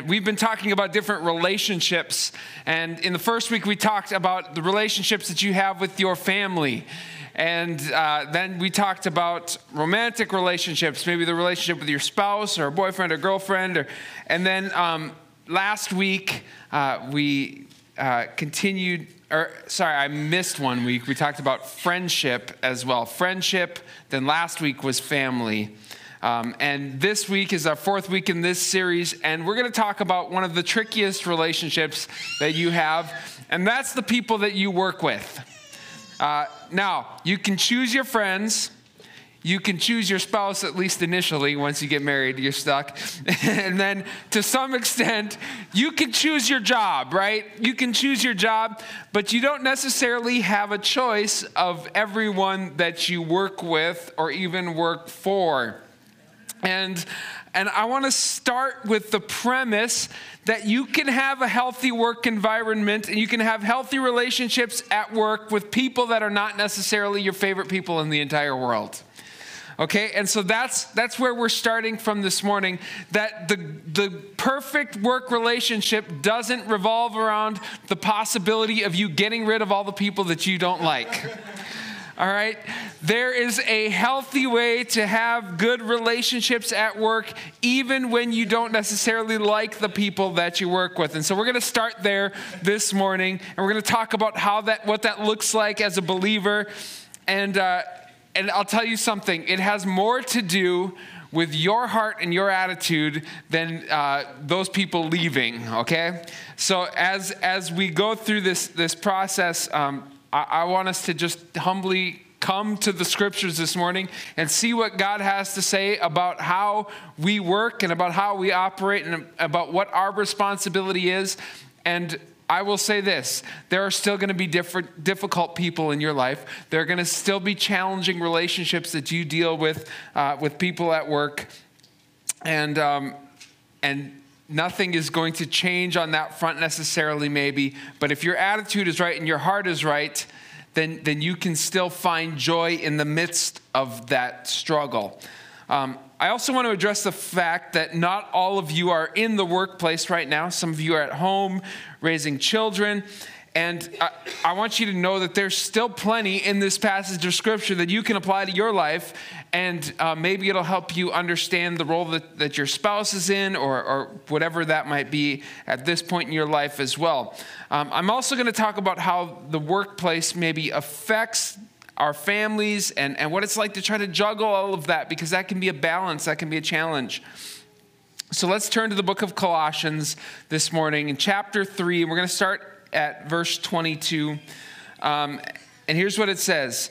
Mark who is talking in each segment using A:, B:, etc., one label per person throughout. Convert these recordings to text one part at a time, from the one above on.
A: We've been talking about different relationships. And in the first week, we talked about the relationships that you have with your family. And uh, then we talked about romantic relationships, maybe the relationship with your spouse or boyfriend or girlfriend. Or, and then um, last week, uh, we uh, continued, or sorry, I missed one week. We talked about friendship as well. Friendship, then last week was family. Um, and this week is our fourth week in this series, and we're going to talk about one of the trickiest relationships that you have, and that's the people that you work with. Uh, now, you can choose your friends. You can choose your spouse, at least initially. Once you get married, you're stuck. and then to some extent, you can choose your job, right? You can choose your job, but you don't necessarily have a choice of everyone that you work with or even work for. And, and I want to start with the premise that you can have a healthy work environment and you can have healthy relationships at work with people that are not necessarily your favorite people in the entire world. Okay, and so that's that's where we're starting from this morning. That the the perfect work relationship doesn't revolve around the possibility of you getting rid of all the people that you don't like all right? There is a healthy way to have good relationships at work, even when you don't necessarily like the people that you work with. And so we're going to start there this morning, and we're going to talk about how that, what that looks like as a believer. And, uh, and I'll tell you something, it has more to do with your heart and your attitude than uh, those people leaving okay so as as we go through this this process um, I, I want us to just humbly come to the scriptures this morning and see what God has to say about how we work and about how we operate and about what our responsibility is. And I will say this there are still going to be different, difficult people in your life. There are going to still be challenging relationships that you deal with uh, with people at work. And, um, and nothing is going to change on that front necessarily, maybe. But if your attitude is right and your heart is right, then, then you can still find joy in the midst of that struggle. Um, I also want to address the fact that not all of you are in the workplace right now. Some of you are at home raising children. And I, I, want you to know that there's still plenty in this passage of scripture that you can apply to your life. And uh, maybe it'll help you understand the role that, that your spouse is in or, or whatever that might be at this point in your life as well. Um, I'm also going to talk about how the workplace maybe affects our families and, and what it's like to try to juggle all of that because that can be a balance, that can be a challenge. So let's turn to the book of Colossians this morning in chapter 3. We're going to start at verse 22. Um, and here's what it says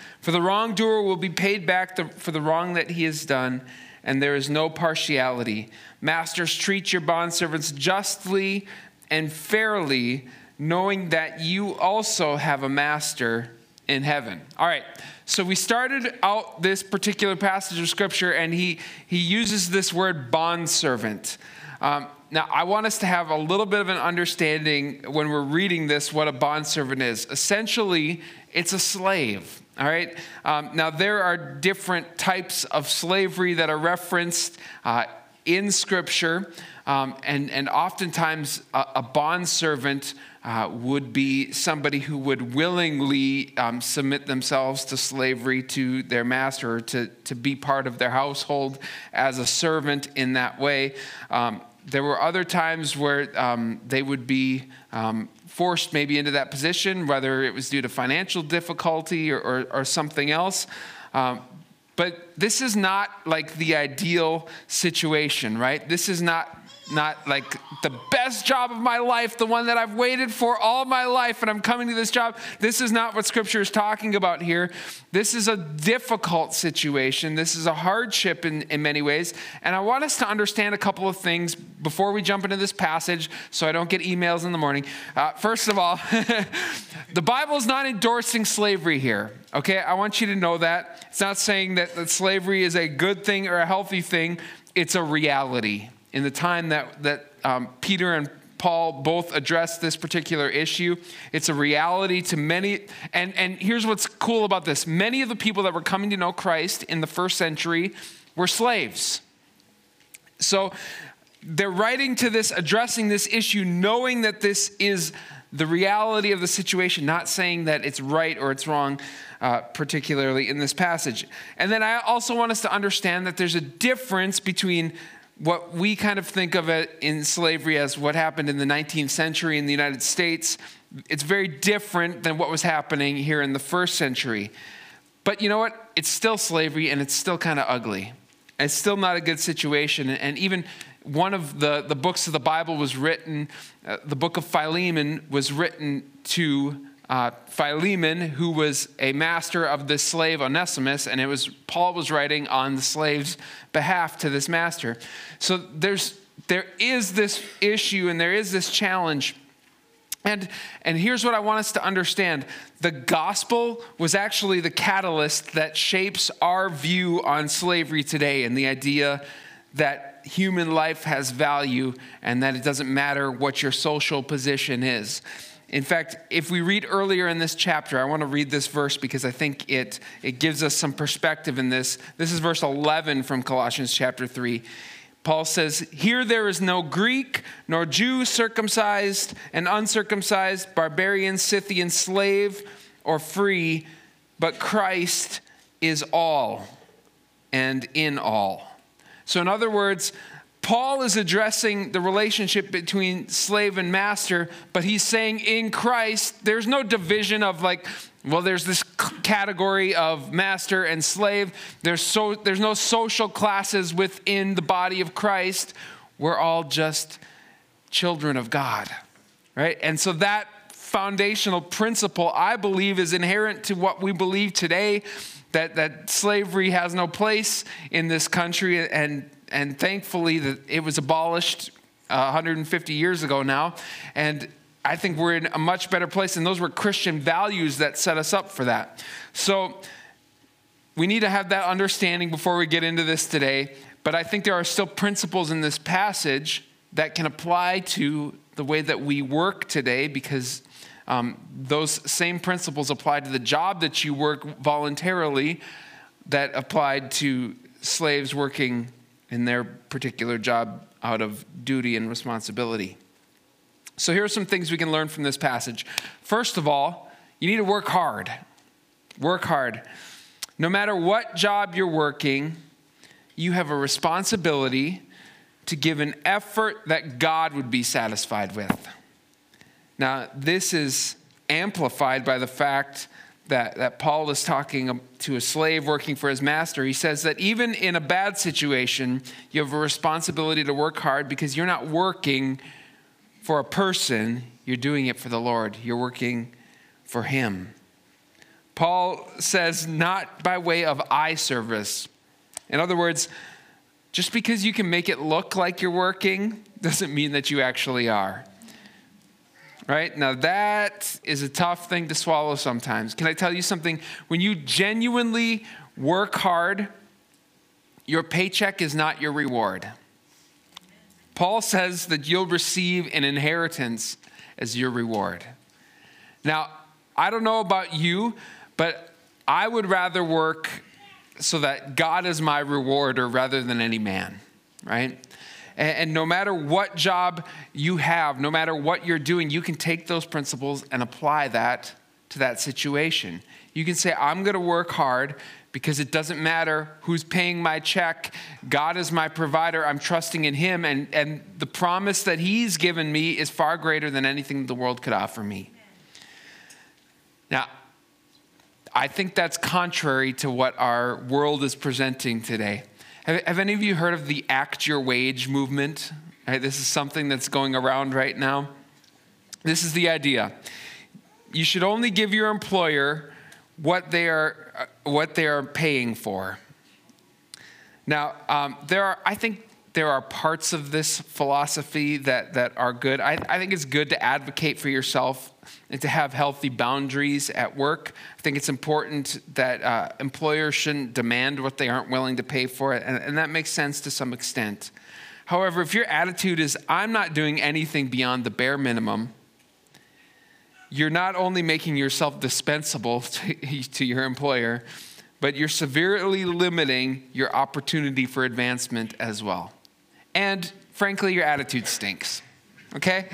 A: For the wrongdoer will be paid back for the wrong that he has done, and there is no partiality. Masters, treat your bondservants justly and fairly, knowing that you also have a master in heaven. All right. So we started out this particular passage of scripture, and he, he uses this word bondservant. Um, now, I want us to have a little bit of an understanding when we're reading this what a bondservant is. Essentially, it's a slave. All right. Um, now, there are different types of slavery that are referenced uh, in Scripture, um, and, and oftentimes a, a bondservant uh, would be somebody who would willingly um, submit themselves to slavery to their master, or to, to be part of their household as a servant in that way. Um, there were other times where um, they would be um, forced maybe into that position, whether it was due to financial difficulty or, or, or something else. Um, but this is not like the ideal situation, right? This is not not like the best job of my life, the one that I've waited for all my life, and I'm coming to this job. This is not what Scripture is talking about here. This is a difficult situation. This is a hardship in, in many ways. And I want us to understand a couple of things before we jump into this passage so I don't get emails in the morning. Uh, first of all, the Bible is not endorsing slavery here. Okay, I want you to know that. It's not saying that, that slavery is a good thing or a healthy thing, it's a reality. In the time that, that um, Peter and Paul both address this particular issue. It's a reality to many. And, and here's what's cool about this many of the people that were coming to know Christ in the first century were slaves. So they're writing to this, addressing this issue, knowing that this is the reality of the situation, not saying that it's right or it's wrong, uh, particularly in this passage. And then I also want us to understand that there's a difference between what we kind of think of it in slavery as what happened in the 19th century in the United States. It's very different than what was happening here in the first century. But you know what? It's still slavery and it's still kind of ugly. It's still not a good situation. And even one of the, the books of the Bible was written, uh, the book of Philemon was written to uh, Philemon, who was a master of the slave Onesimus, and it was Paul was writing on the slave's behalf to this master. So there's there is this issue and there is this challenge. And, and here's what I want us to understand the gospel was actually the catalyst that shapes our view on slavery today and the idea that human life has value and that it doesn't matter what your social position is. In fact, if we read earlier in this chapter, I want to read this verse because I think it, it gives us some perspective in this. This is verse 11 from Colossians chapter 3. Paul says, Here there is no Greek, nor Jew, circumcised and uncircumcised, barbarian, Scythian, slave, or free, but Christ is all and in all. So, in other words, Paul is addressing the relationship between slave and master, but he's saying in Christ, there's no division of like, well, there's this category of master and slave. There's, so, there's no social classes within the body of Christ. We're all just children of God, right? And so that foundational principle, I believe, is inherent to what we believe today that, that slavery has no place in this country and and thankfully that it was abolished uh, 150 years ago now. And I think we're in a much better place, and those were Christian values that set us up for that. So we need to have that understanding before we get into this today. But I think there are still principles in this passage that can apply to the way that we work today because um, those same principles apply to the job that you work voluntarily that applied to slaves working in their particular job out of duty and responsibility. So, here are some things we can learn from this passage. First of all, you need to work hard. Work hard. No matter what job you're working, you have a responsibility to give an effort that God would be satisfied with. Now, this is amplified by the fact that, that Paul is talking to a slave working for his master. He says that even in a bad situation, you have a responsibility to work hard because you're not working for a person, you're doing it for the Lord. You're working for Him. Paul says, not by way of eye service. In other words, just because you can make it look like you're working doesn't mean that you actually are right? Now, that is a tough thing to swallow sometimes. Can I tell you something? When you genuinely work hard, your paycheck is not your reward. Paul says that you'll receive an inheritance as your reward. Now, I don't know about you, but I would rather work so that God is my rewarder rather than any man, right? And, and no matter what job you have, no matter what you're doing, you can take those principles and apply that to that situation. You can say, I'm going to work hard because it doesn't matter who's paying my check. God is my provider. I'm trusting in Him. And, and the promise that He's given me is far greater than anything the world could offer me. Now, I think that's contrary to what our world is presenting today. Have, have, any of you heard of the Act Your Wage movement? Right? This is something that's going around right now. This is the idea. You should only give your employer what they are, uh, what they are paying for. Now, um, there are, I think there are parts of this philosophy that, that are good. I, I think it's good to advocate for yourself and to have healthy boundaries at work. I think it's important that uh, employers shouldn't demand what they aren't willing to pay for it, and, and that makes sense to some extent. However, if your attitude is, I'm not doing anything beyond the bare minimum, you're not only making yourself dispensable to, to your employer, but you're severely limiting your opportunity for advancement as well. And frankly, your attitude stinks. Okay?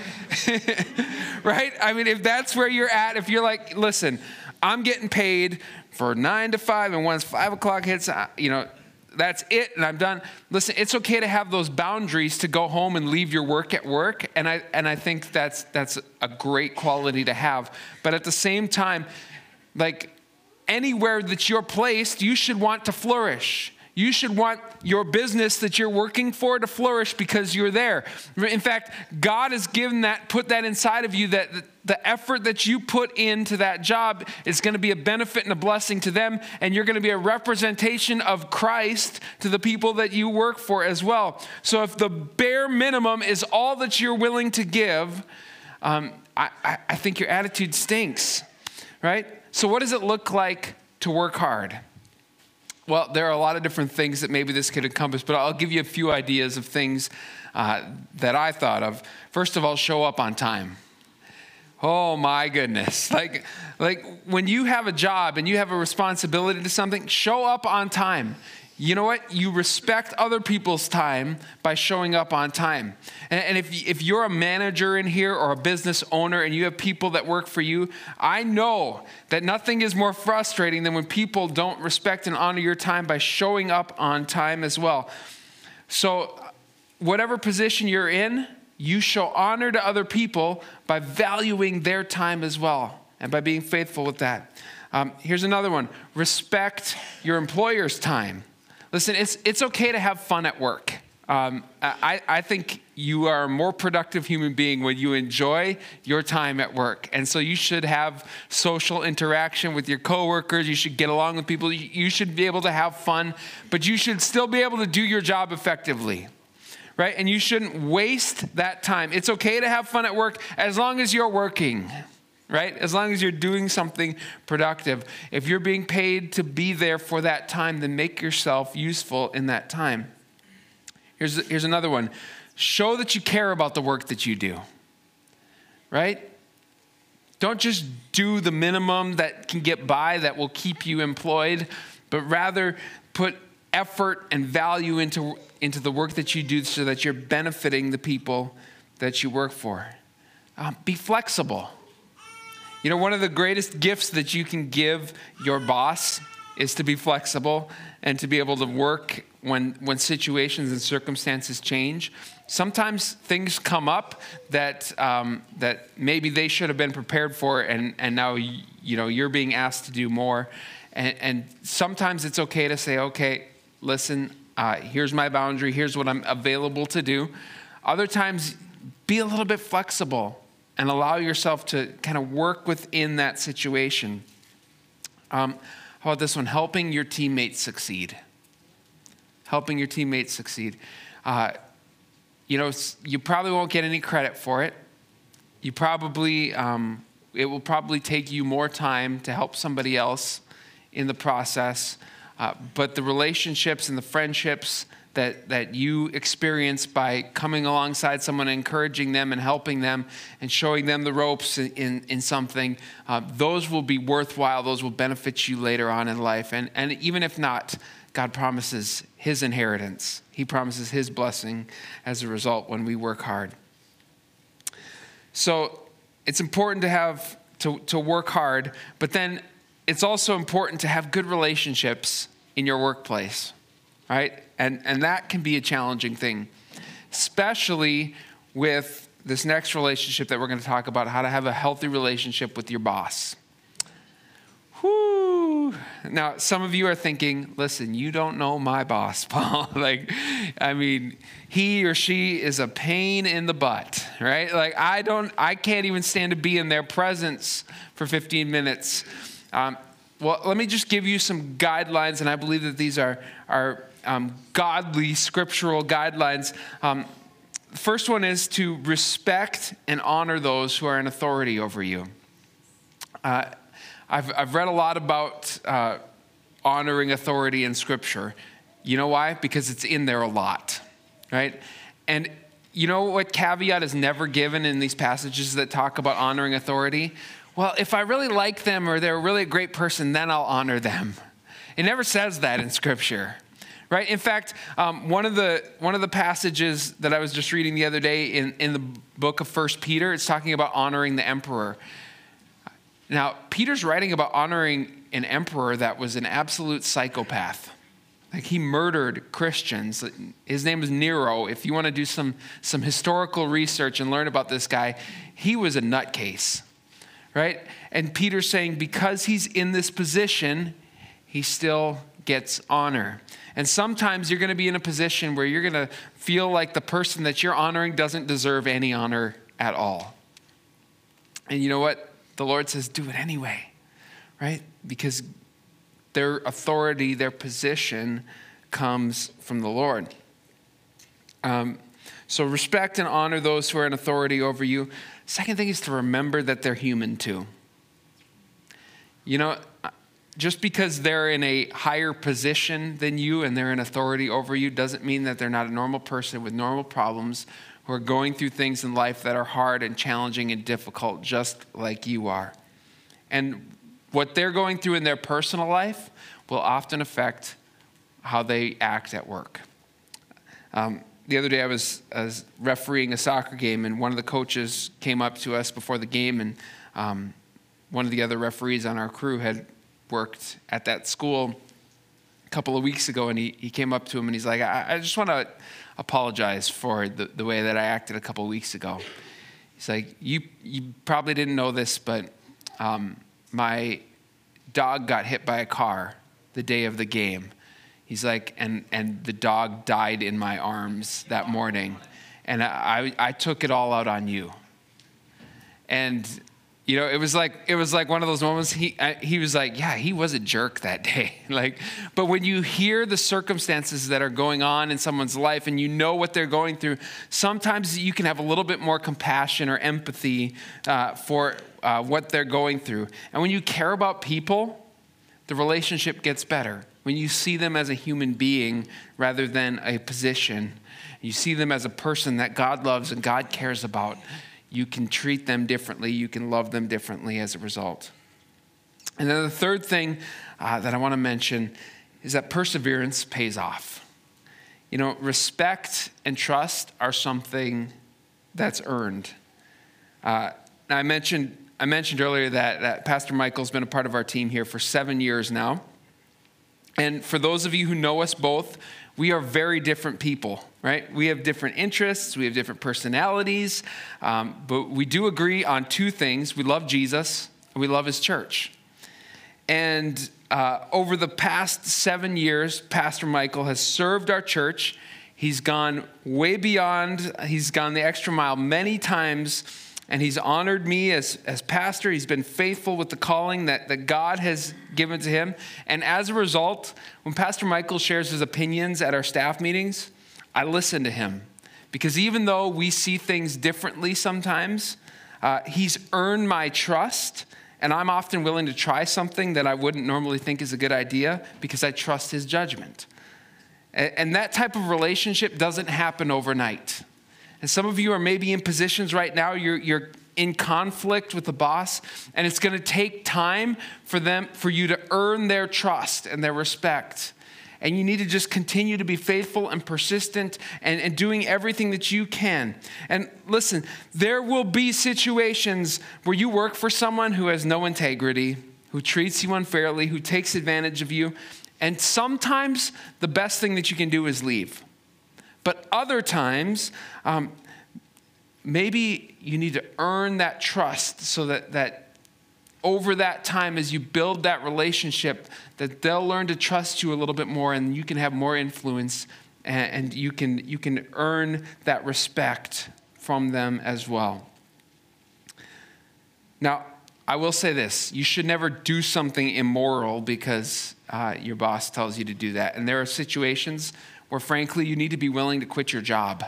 A: right? I mean, if that's where you're at, if you're like, listen, I'm getting paid for nine to five, and once five o'clock hits, you know, that's it and I'm done. Listen, it's okay to have those boundaries to go home and leave your work at work. And I, and I think that's, that's a great quality to have. But at the same time, like anywhere that you're placed, you should want to flourish. You should want your business that you're working for to flourish because you're there. In fact, God has given that, put that inside of you that the effort that you put into that job is going to be a benefit and a blessing to them, and you're going to be a representation of Christ to the people that you work for as well. So if the bare minimum is all that you're willing to give, um, I, I think your attitude stinks, right? So, what does it look like to work hard? Well, there are a lot of different things that maybe this could encompass, but I'll give you a few ideas of things uh, that I thought of. First of all, show up on time. Oh my goodness. Like, like when you have a job and you have a responsibility to something, show up on time. You know what? You respect other people's time by showing up on time. And, if, if you're a manager in here or a business owner and you have people that work for you, I know that nothing is more frustrating than when people don't respect and honor your time by showing up on time as well. So, whatever position you're in, you show honor to other people by valuing their time as well and by being faithful with that. Um, here's another one respect your employer's time. Listen, it's, it's okay to have fun at work. Um, I, I think you are a more productive human being when you enjoy your time at work. And so you should have social interaction with your coworkers. You should get along with people. You should be able to have fun, but you should still be able to do your job effectively. Right? And you shouldn't waste that time. It's okay to have fun at work as long as you're working right? As long as you're doing something productive. If you're being paid to be there for that time, then make yourself useful in that time. Here's, here's another one show that you care about the work that you do, right? Don't just do the minimum that can get by that will keep you employed, but rather put effort and value into, into the work that you do so that you're benefiting the people that you work for. Uh, be flexible you know, one of the greatest gifts that you can give your boss is to be flexible and to be able to work when, when situations and circumstances change. Sometimes things come up that, um, that maybe they should have been prepared for, and, and now you know, you're being asked to do more. And, and sometimes it's okay to say, okay, listen, uh, here's my boundary, here's what I'm available to do. Other times, be a little bit flexible and allow yourself to kind of work within that situation. Um, how about this one? Helping your teammates succeed. Helping your teammates succeed. Uh, you know, you probably won't get any credit for it. You probably, um, it will probably take you more time to help somebody else in the process. Uh, but the relationships and the friendships that, that you experience by coming alongside someone, encouraging them and helping them and showing them the ropes in, in, in something, uh, those will be worthwhile. Those will benefit you later on in life. And, and even if not, God promises his inheritance, he promises his blessing as a result when we work hard. So it's important to have to, to work hard, but then it's also important to have good relationships in your workplace right? And, and that can be a challenging thing, especially with this next relationship that we're going to talk about how to have a healthy relationship with your boss. Whoo! Now, some of you are thinking, listen, you don't know my boss, Paul. like, I mean, he or she is a pain in the butt, right? Like, I don't, I can't even stand to be in their presence for 15 minutes. Um, well, let me just give you some guidelines, and I believe that these are, are um, godly scriptural guidelines. Um, first one is to respect and honor those who are in authority over you. Uh, I've, I've read a lot about uh, honoring authority in Scripture. You know why? Because it's in there a lot, right? And you know what caveat is never given in these passages that talk about honoring authority? Well, if I really like them or they're really a great person, then I'll honor them. It never says that in Scripture right? In fact, um, one, of the, one of the passages that I was just reading the other day in, in the book of First Peter, it's talking about honoring the emperor. Now, Peter's writing about honoring an emperor that was an absolute psychopath. Like he murdered Christians. His name was Nero. If you want to do some, some historical research and learn about this guy, he was a nutcase, right? And Peter's saying because he's in this position, he still gets honor. And sometimes you're going to be in a position where you're going to feel like the person that you're honoring doesn't deserve any honor at all. And you know what? The Lord says, do it anyway, right? Because their authority, their position comes from the Lord. Um, so respect and honor those who are in authority over you. Second thing is to remember that they're human too. You know, just because they're in a higher position than you and they're in authority over you doesn't mean that they're not a normal person with normal problems who are going through things in life that are hard and challenging and difficult, just like you are. And what they're going through in their personal life will often affect how they act at work. Um, the other day, I was, I was, refereeing a soccer game, and one of the coaches came up to us before the game, and um, one of the other referees on our crew had worked at that school a couple of weeks ago, and he, he came up to him and he's like, I, I just want to apologize for the, the way that I acted a couple of weeks ago. He's like, You, you probably didn't know this, but um, my dog got hit by a car the day of the game. He's like, and, and the dog died in my arms that morning. And I, I took it all out on you. And you know it was like it was like one of those moments he uh, he was like yeah he was a jerk that day. Like but when you hear the circumstances that are going on in someone's life and you know what they're going through sometimes you can have a little bit more compassion or empathy uh, for uh, what they're going through. And when you care about people the relationship gets better. When you see them as a human being rather than a position you see them as a person that god loves and god cares about you can treat them differently, you can love them differently as a result. And then the third thing uh, that I want to mention is that perseverance pays off. You know, respect and trust are something that's earned. Uh, I mentioned I mentioned earlier that, that Pastor Michael's been a part of our team here for seven years now. And for those of you who know us both, we are very different people, right? We have different interests, we have different personalities, um, but we do agree on two things. We love Jesus, and we love his church. And uh, over the past seven years, Pastor Michael has served our church. He's gone way beyond, he's gone the extra mile many times and he's honored me as, as pastor. He's been faithful with the calling that, that God has given to him. And as a result, when Pastor Michael shares his opinions at our staff meetings, I listen to him. Because even though we see things differently sometimes, uh, he's earned my trust. And I'm often willing to try something that I wouldn't normally think is a good idea because I trust his judgment. And, and that type of relationship doesn't happen overnight. And some of you are maybe in positions right now, you're, you're in conflict with the boss, and it's to take time for them, for you to earn their trust and their respect. And you need to just continue to be faithful and persistent and, and doing everything that you can. And listen, there will be situations where you work for someone who has no integrity, who treats you unfairly, who takes advantage of you. And sometimes the best thing that you can do is leave. But other times, um, maybe you need to earn that trust so that, that over that time, as you build that relationship, that they'll learn to trust you a little bit more and you can have more influence and, you, can, you can earn that respect from them as well. Now, I will say this you should never do something immoral because uh, your boss tells you to do that. And there are situations where, frankly, you need to be willing to quit your job,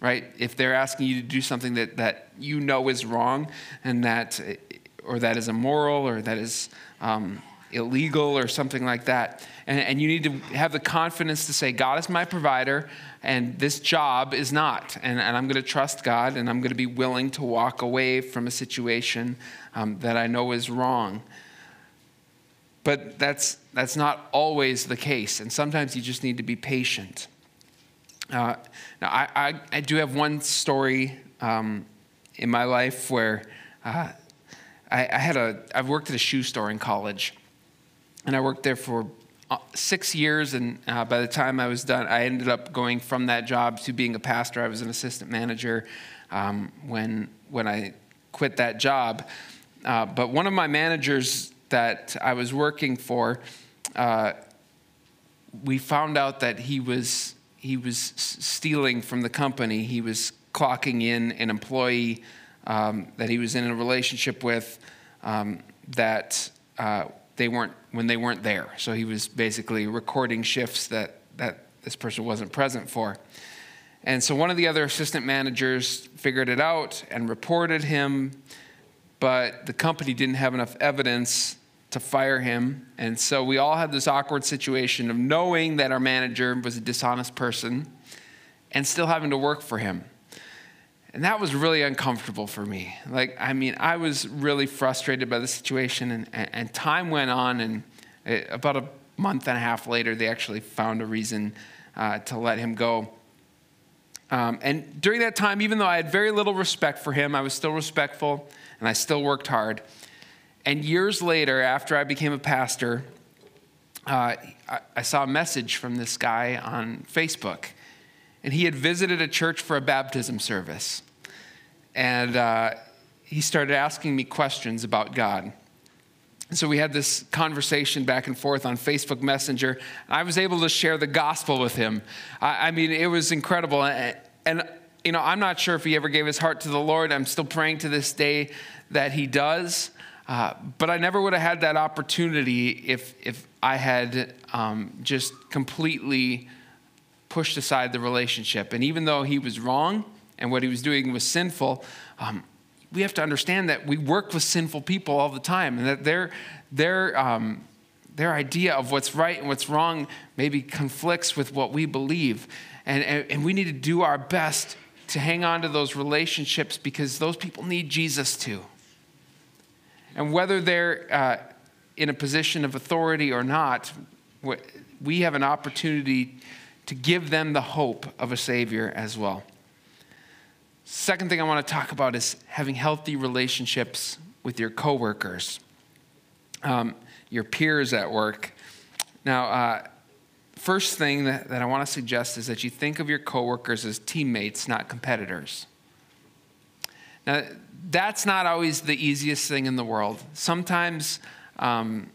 A: right? If they're asking you to do something that, that you know is wrong and that, or that is immoral or that is um, illegal or something like that. And, and you need to have the confidence to say, God is my provider, and this job is not. And, and I'm going to trust God, and I'm going to be willing to walk away from a situation um, that I know is wrong. But that's, that's not always the case, and sometimes you just need to be patient. Uh, now, I, I, I, do have one story um, in my life where uh, I, I had a, I've worked at a shoe store in college and I worked there for uh, six years. And uh, by the time I was done, I ended up going from that job to being a pastor. I was an assistant manager um, when when I quit that job. Uh, but one of my managers that I was working for, uh, we found out that he was he was stealing from the company. He was clocking in an employee um, that he was in a relationship with um, that uh, they weren't when they weren't there. So he was basically recording shifts that that this person wasn't present for. And so one of the other assistant managers figured it out and reported him, but the company didn't have enough evidence to fire him. And so we all had this awkward situation of knowing that our manager was a dishonest person and still having to work for him. And that was really uncomfortable for me. Like, I mean, I was really frustrated by the situation, and, and time went on, and it, about a month and a half later, they actually found a reason uh, to let him go. Um, and during that time, even though I had very little respect for him, I was still respectful and I still worked hard. And years later, after I became a pastor, uh, I, I saw a message from this guy on Facebook and he had visited a church for a baptism service. And uh, he started asking me questions about God. And so we had this conversation back and forth on Facebook Messenger. I was able to share the gospel with him. I, I mean, it was incredible. And, and, you know, I'm not sure if he ever gave his heart to the Lord. I'm still praying to this day that he does. Uh, but I never would have had that opportunity if, if I had um, just completely pushed aside the relationship. And even though he was wrong and what he was doing was sinful, um, we have to understand that we work with sinful people all the time and that their, their, um, their idea of what's right and what's wrong maybe conflicts with what we believe. And, and, and we need to do our best to hang on to those relationships because those people need Jesus too. And whether they're uh, in a position of authority or not, we have an opportunity to give them the hope of a Savior as well. Second thing I want to talk about is having healthy relationships with your coworkers, um, your peers at work. Now, uh, first thing that, that I want to suggest is that you think of your coworkers as teammates, not competitors. Now, that's not always the easiest thing in the world. Sometimes, um,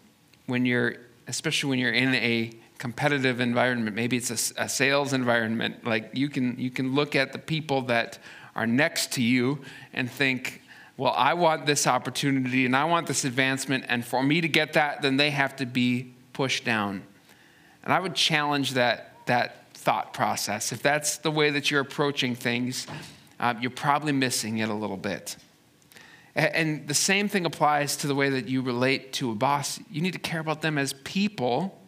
A: when you're, especially when you're in a competitive environment. Maybe it's a, a, sales environment. Like you can you can look at the people that are next to you and think well i want this opportunity and i want this advancement and for me to get that then they have to be pushed down. And i would challenge that that thought process. If that's the way that you're approaching things uh, you're probably missing it a little bit. And the same thing applies to the way that you relate to a boss. You need to care about them as people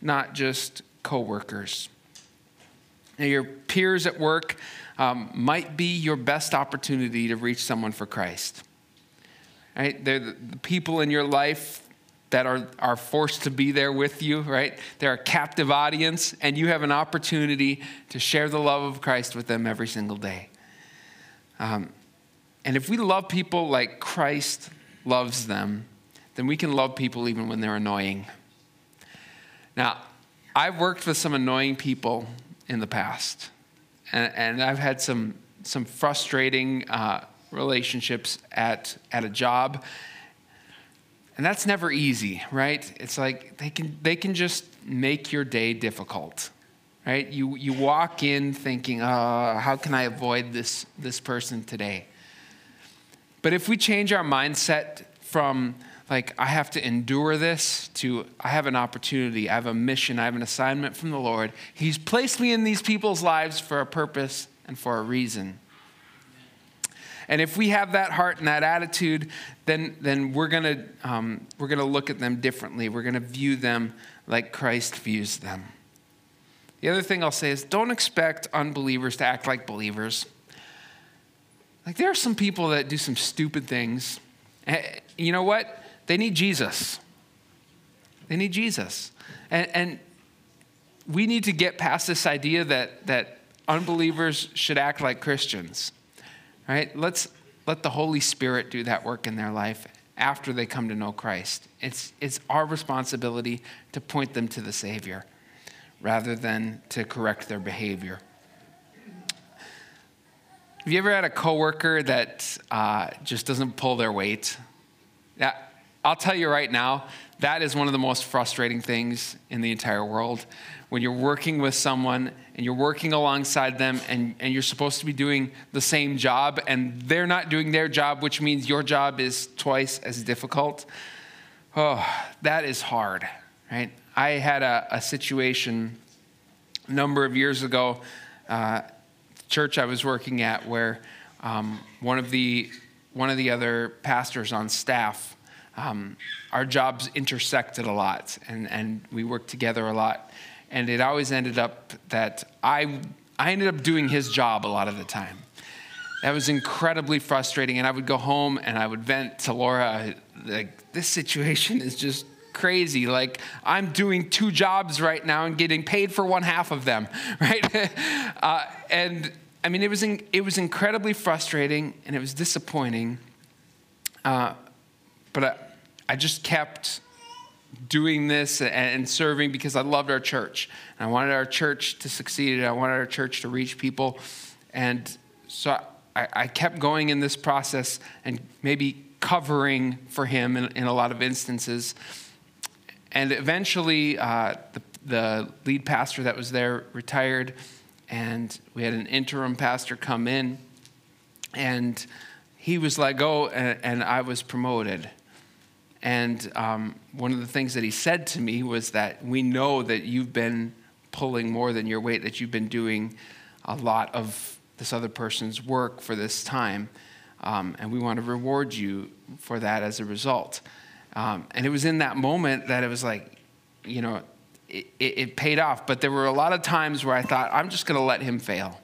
A: not just coworkers. Now, your peers at work um, might be your best opportunity to reach someone for Christ. Right? They're the, people in your life that are, are forced to be there with you, right? They're a captive audience, and you have an opportunity to share the love of Christ with them every single day. Um, and if we love people like Christ loves them, then we can love people even when they're annoying. Now, I've worked with some annoying people in the past, and, and I've had some, some frustrating uh, relationships at, at a job. And that's never easy, right? It's like they can, they can just make your day difficult, right? You, you walk in thinking, oh, how can I avoid this, this person today? But if we change our mindset from, like, I have to endure this to I have an opportunity, I have a mission, I have an assignment from the Lord. He's placed me in these people's lives for a purpose and for a reason. And if we have that heart and that attitude, then, then we're going um, we're gonna look at them differently. We're going to view them like Christ views them. The other thing I'll say is don't expect unbelievers to act like believers. Like, there are some people that do some stupid things. You know what? They need Jesus. They need Jesus. And, and we need to get past this idea that, that unbelievers should act like Christians right? Let's let the Holy Spirit do that work in their life after they come to know Christ. It's, it's our responsibility to point them to the Savior rather than to correct their behavior. Have you ever had a coworker that uh, just doesn't pull their weight? Yeah, I'll tell you right now, that is one of the most frustrating things in the entire world. When you're working with someone and you're working alongside them and, and you're supposed to be doing the same job and they're not doing their job, which means your job is twice as difficult. Oh, that is hard, right? I had a, a situation a number of years ago, uh, church I was working at, where um, one of the one of the other pastors on staff, um, our jobs intersected a lot, and, and we worked together a lot and it always ended up that I, I ended up doing his job a lot of the time. That was incredibly frustrating, and I would go home and I would vent to Laura, like, this situation is just crazy. Like, I'm doing two jobs right now and getting paid for one half of them, right? uh, and I mean, it was, in, it was incredibly frustrating and it was disappointing. Uh, but I, I just kept doing this and serving because I loved our church. And I wanted our church to succeed. And I wanted our church to reach people. And so I, I kept going in this process and maybe covering for him in, in a lot of instances. And eventually, uh, the, the lead pastor that was there retired, and we had an interim pastor come in, and he was let go, and, and I was promoted. And um, one of the things that he said to me was that we know that you've been pulling more than your weight, that you've been doing a lot of this other person's work for this time. Um, and we want to reward you for that as a result. Um, and it was in that moment that it was like, you know, it, it, it paid off. But there were a lot of times where I thought, I'm just going to let him fail.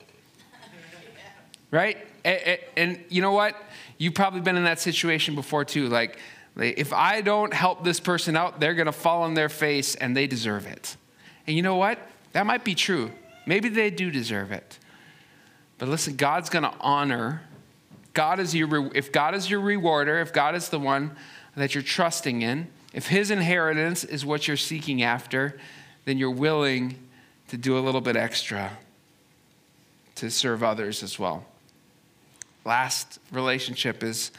A: right? And, and you know what? You've probably been in that situation before too. Like, if I don't help this person out, they're going to fall on their face and they deserve it. And you know what? That might be true. Maybe they do deserve it. But listen, God's going to honor. God is your if God is your rewarder, if God is the one that you're trusting in, if his inheritance is what you're seeking after, then you're willing to do a little bit extra to serve others as well. Last relationship is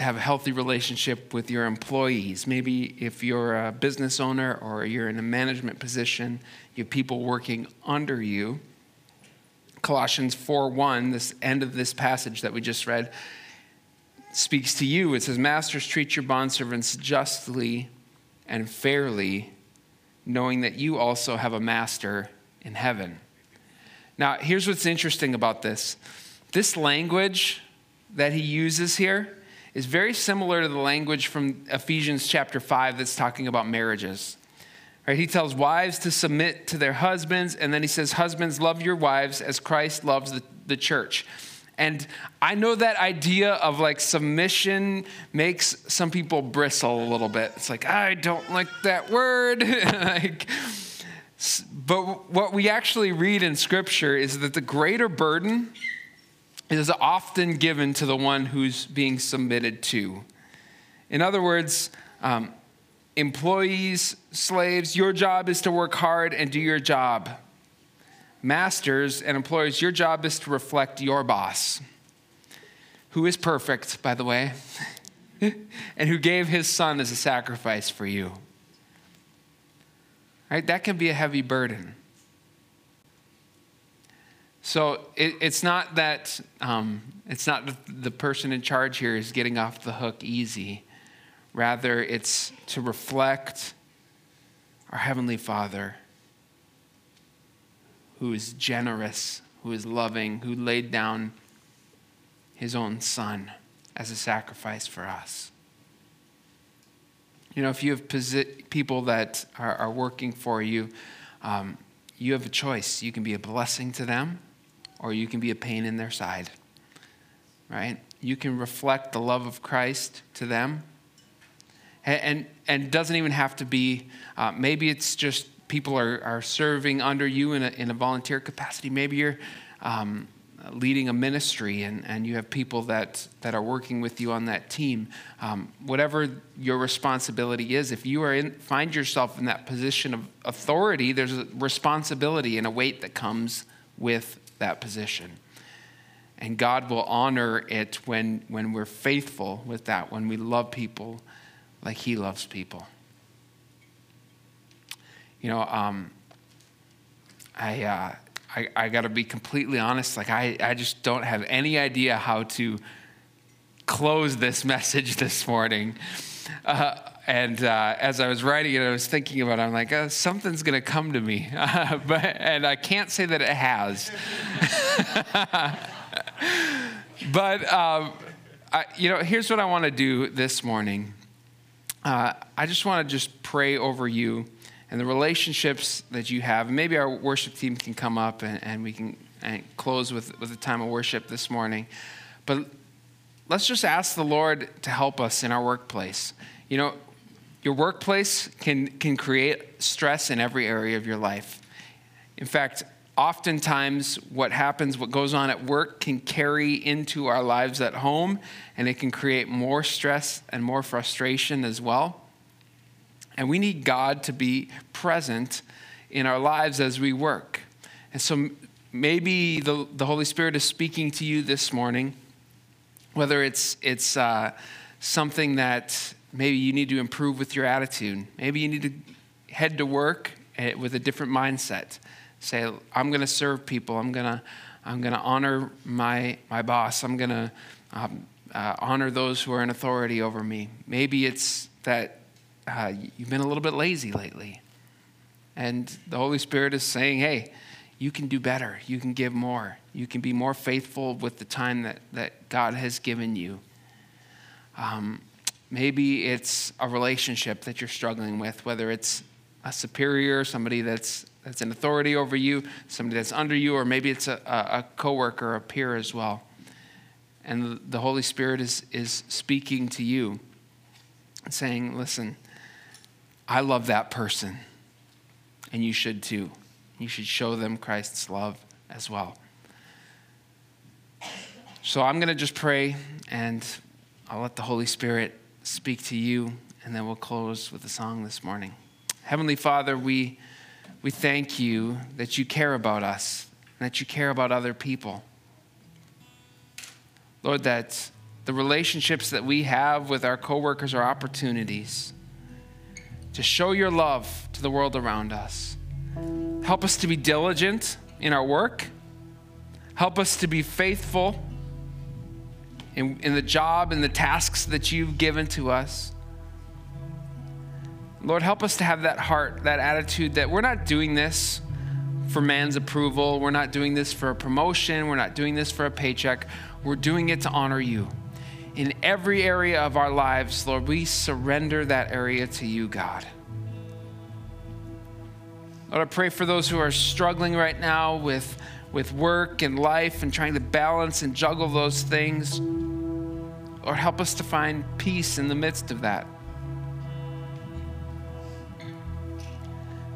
A: to have a healthy relationship with your employees. Maybe if you're a business owner or you're in a management position, you have people working under you. Colossians 4:1, this end of this passage that we just read, speaks to you. It says, Masters, treat your bondservants justly and fairly, knowing that you also have a master in heaven. Now, here's what's interesting about this. This language that he uses here, is very similar to the language from Ephesians chapter 5 that's talking about marriages. Right? He tells wives to submit to their husbands, and then he says, Husbands, love your wives as Christ loves the, the church. And I know that idea of like submission makes some people bristle a little bit. It's like, I don't like that word. like, but what we actually read in Scripture is that the greater burden is often given to the one who's being submitted to. In other words, um, employees, slaves, your job is to work hard and do your job. Masters and employers, your job is to reflect your boss, who is perfect, by the way. and who gave his son as a sacrifice for you. Right? That can be a heavy burden. So it, it's not that um, it's not the, person in charge here is getting off the hook easy. Rather, it's to reflect our Heavenly Father who is generous, who is loving, who laid down his own Son as a sacrifice for us. You know, if you have posi- people that are, are, working for you, um, you have a choice. You can be a blessing to them, or you can be a pain in their side, right? You can reflect the love of Christ to them. And, and, and doesn't even have to be, uh, maybe it's just people are, are serving under you in a, in a volunteer capacity. Maybe you're um, leading a ministry and, and you have people that, that are working with you on that team. Um, whatever your responsibility is, if you are in, find yourself in that position of authority, there's a responsibility and a weight that comes with that position. And God will honor it when, when we're faithful with that, when we love people like He loves people. You know, um, I, uh, I, I got to be completely honest. Like, I, I just don't have any idea how to close this message this morning. Uh, and uh, as I was writing it, I was thinking about it. I'm like, oh, something's going to come to me. Uh, but, and I can't say that it has. but, um, I, you know, here's what I want to do this morning. Uh, I just want to just pray over you and the relationships that you have. maybe our worship team can come up and, and we can and close with, with a time of worship this morning. But let's just ask the Lord to help us in our workplace. You know, your workplace can, can create stress in every area of your life. In fact, oftentimes what happens, what goes on at work, can carry into our lives at home, and it can create more stress and more frustration as well. And we need God to be present in our lives as we work. And so maybe the, the Holy Spirit is speaking to you this morning, whether it's, it's uh, something that maybe you need to improve with your attitude. Maybe you need to head to work eh, with a different mindset. Say, I'm going to serve people. I'm going to I'm going to honor my, my boss. I'm going to um, uh, honor those who are in authority over me. Maybe it's that uh, you've been a little bit lazy lately. And the Holy Spirit is saying, hey, you can do better. You can give more. You can be more faithful with the time that, that God has given you. Um, maybe it's a relationship that you're struggling with, whether it's a superior, somebody that's, that's in authority over you, somebody that's under you, or maybe it's a, a, a coworker, a peer as well. And the Holy Spirit is, is speaking to you, saying, listen, I love that person, and you should too. You should show them Christ's love as well. So I'm going to just pray, and I'll let the Holy Spirit speak to you, and then we'll close with a song this morning. Heavenly Father, we, we thank you that you care about us, and that you care about other people. Lord, that the relationships that we have with our coworkers are opportunities to show your love to the world around us. Help us to be diligent in our work. Help us to be faithful in, in the job and the tasks that you've given to us. Lord, help us to have that heart, that attitude that we're not doing this for man's approval. We're not doing this for a promotion. We're not doing this for a paycheck. We're doing it to honor you in every area of our lives, Lord, we surrender that area to you, God. Lord, I pray for those who are struggling right now with, with work and life and trying to balance and juggle those things. Lord, help us to find peace in the midst of that.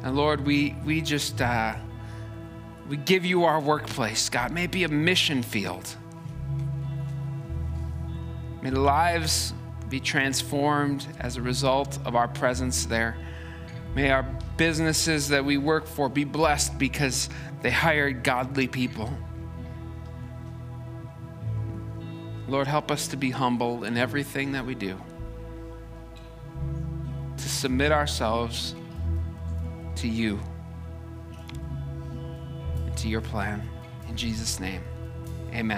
A: And Lord, we, we just, uh, we give you our workplace, God. Maybe a mission field May lives be transformed as a result of our presence there. May our businesses that we work for be blessed because they hired godly people. Lord, help us to be humble in everything that we do, to submit ourselves to you, and to your plan. In Jesus' name.